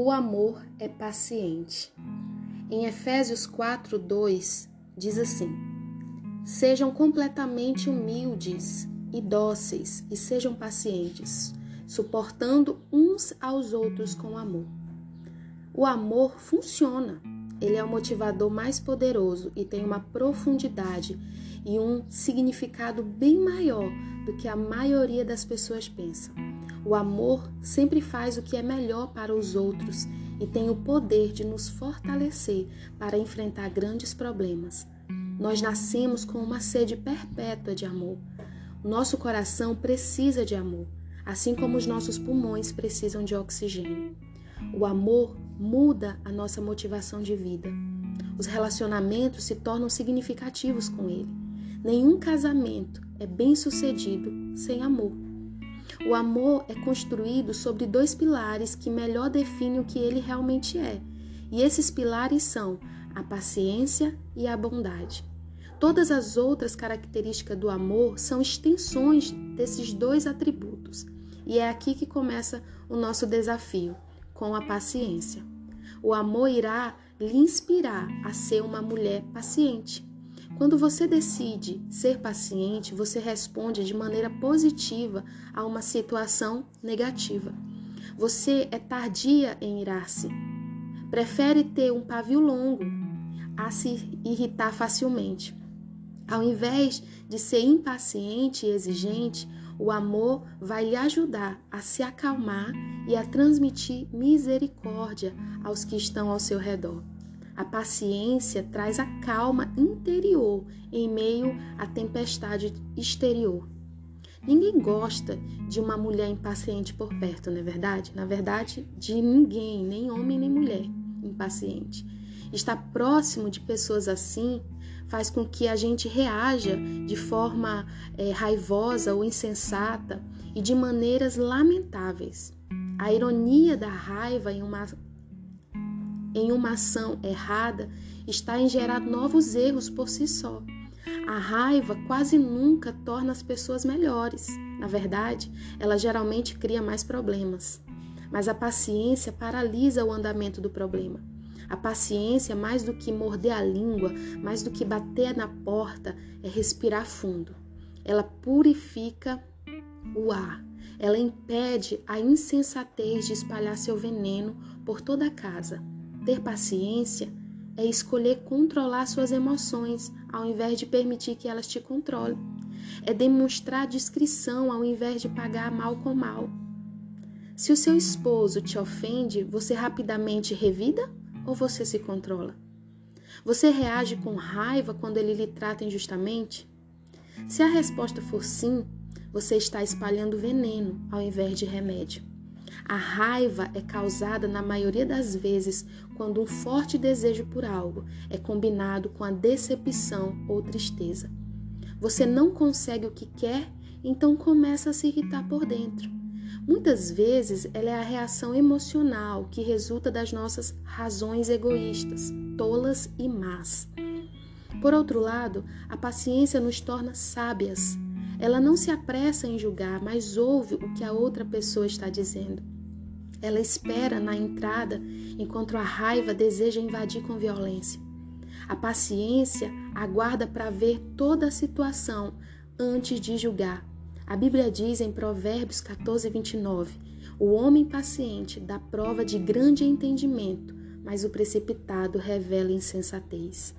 O amor é paciente. Em Efésios 4, 2, diz assim: Sejam completamente humildes e dóceis e sejam pacientes, suportando uns aos outros com amor. O amor funciona. Ele é o motivador mais poderoso e tem uma profundidade e um significado bem maior do que a maioria das pessoas pensa. O amor sempre faz o que é melhor para os outros e tem o poder de nos fortalecer para enfrentar grandes problemas. Nós nascemos com uma sede perpétua de amor. Nosso coração precisa de amor, assim como os nossos pulmões precisam de oxigênio. O amor muda a nossa motivação de vida. Os relacionamentos se tornam significativos com ele. Nenhum casamento é bem sucedido sem amor. O amor é construído sobre dois pilares que melhor definem o que ele realmente é. E esses pilares são a paciência e a bondade. Todas as outras características do amor são extensões desses dois atributos. E é aqui que começa o nosso desafio, com a paciência. O amor irá lhe inspirar a ser uma mulher paciente. Quando você decide ser paciente, você responde de maneira positiva a uma situação negativa. Você é tardia em irar-se. Prefere ter um pavio longo a se irritar facilmente. Ao invés de ser impaciente e exigente, o amor vai lhe ajudar a se acalmar e a transmitir misericórdia aos que estão ao seu redor. A paciência traz a calma interior em meio à tempestade exterior. Ninguém gosta de uma mulher impaciente por perto, não é verdade? Na verdade, de ninguém, nem homem nem mulher impaciente. Estar próximo de pessoas assim faz com que a gente reaja de forma é, raivosa ou insensata e de maneiras lamentáveis. A ironia da raiva em uma, em uma ação errada está em gerar novos erros por si só. A raiva quase nunca torna as pessoas melhores. Na verdade, ela geralmente cria mais problemas. Mas a paciência paralisa o andamento do problema. A paciência, mais do que morder a língua, mais do que bater na porta, é respirar fundo. Ela purifica o ar. Ela impede a insensatez de espalhar seu veneno por toda a casa. Ter paciência é escolher controlar suas emoções ao invés de permitir que elas te controlem. É demonstrar discrição ao invés de pagar mal com mal. Se o seu esposo te ofende, você rapidamente revida ou você se controla? Você reage com raiva quando ele lhe trata injustamente? Se a resposta for sim, você está espalhando veneno ao invés de remédio. A raiva é causada na maioria das vezes quando um forte desejo por algo é combinado com a decepção ou tristeza. Você não consegue o que quer, então começa a se irritar por dentro. Muitas vezes ela é a reação emocional que resulta das nossas razões egoístas, tolas e más. Por outro lado, a paciência nos torna sábias. Ela não se apressa em julgar, mas ouve o que a outra pessoa está dizendo. Ela espera na entrada enquanto a raiva deseja invadir com violência. A paciência aguarda para ver toda a situação antes de julgar a Bíblia diz em Provérbios 14, 29: O homem paciente dá prova de grande entendimento, mas o precipitado revela insensatez.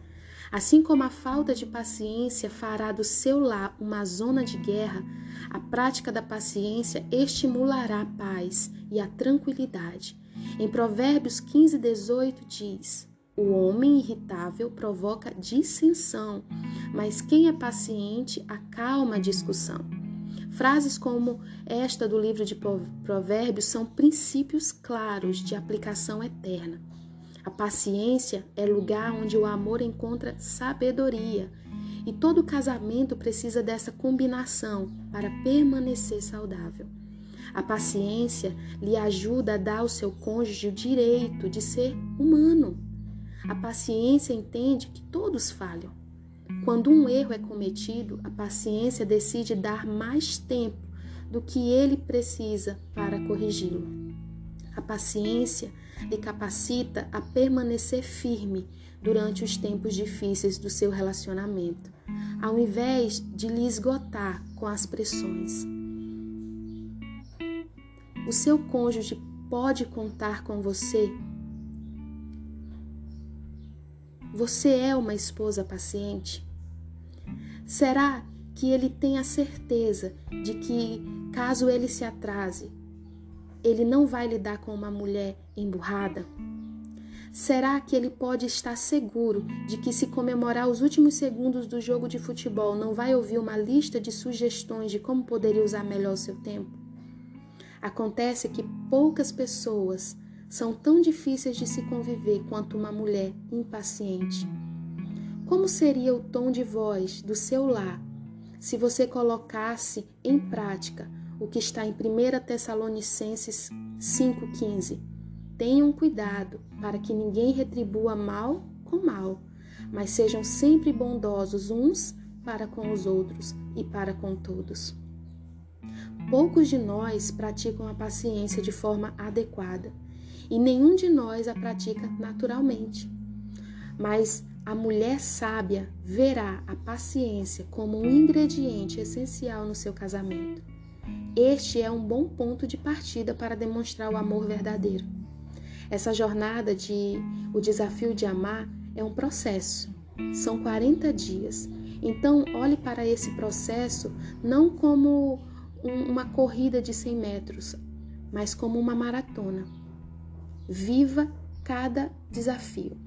Assim como a falta de paciência fará do seu lar uma zona de guerra, a prática da paciência estimulará a paz e a tranquilidade. Em Provérbios 15, 18 diz: O homem irritável provoca dissensão, mas quem é paciente acalma a discussão. Frases como esta do livro de Provérbios são princípios claros de aplicação eterna. A paciência é lugar onde o amor encontra sabedoria, e todo casamento precisa dessa combinação para permanecer saudável. A paciência lhe ajuda a dar ao seu cônjuge o direito de ser humano. A paciência entende que todos falham quando um erro é cometido, a paciência decide dar mais tempo do que ele precisa para corrigi-lo. Paciência lhe capacita a permanecer firme durante os tempos difíceis do seu relacionamento, ao invés de lhe esgotar com as pressões. O seu cônjuge pode contar com você? Você é uma esposa paciente? Será que ele tem a certeza de que, caso ele se atrase, ele não vai lidar com uma mulher emburrada? Será que ele pode estar seguro de que, se comemorar os últimos segundos do jogo de futebol, não vai ouvir uma lista de sugestões de como poderia usar melhor o seu tempo? Acontece que poucas pessoas são tão difíceis de se conviver quanto uma mulher impaciente. Como seria o tom de voz do seu lar se você colocasse em prática o que está em 1 Tessalonicenses 5,15. Tenham cuidado para que ninguém retribua mal com mal, mas sejam sempre bondosos uns para com os outros e para com todos. Poucos de nós praticam a paciência de forma adequada e nenhum de nós a pratica naturalmente. Mas a mulher sábia verá a paciência como um ingrediente essencial no seu casamento. Este é um bom ponto de partida para demonstrar o amor verdadeiro. Essa jornada de o desafio de amar é um processo. São 40 dias. Então, olhe para esse processo não como uma corrida de 100 metros, mas como uma maratona. Viva cada desafio.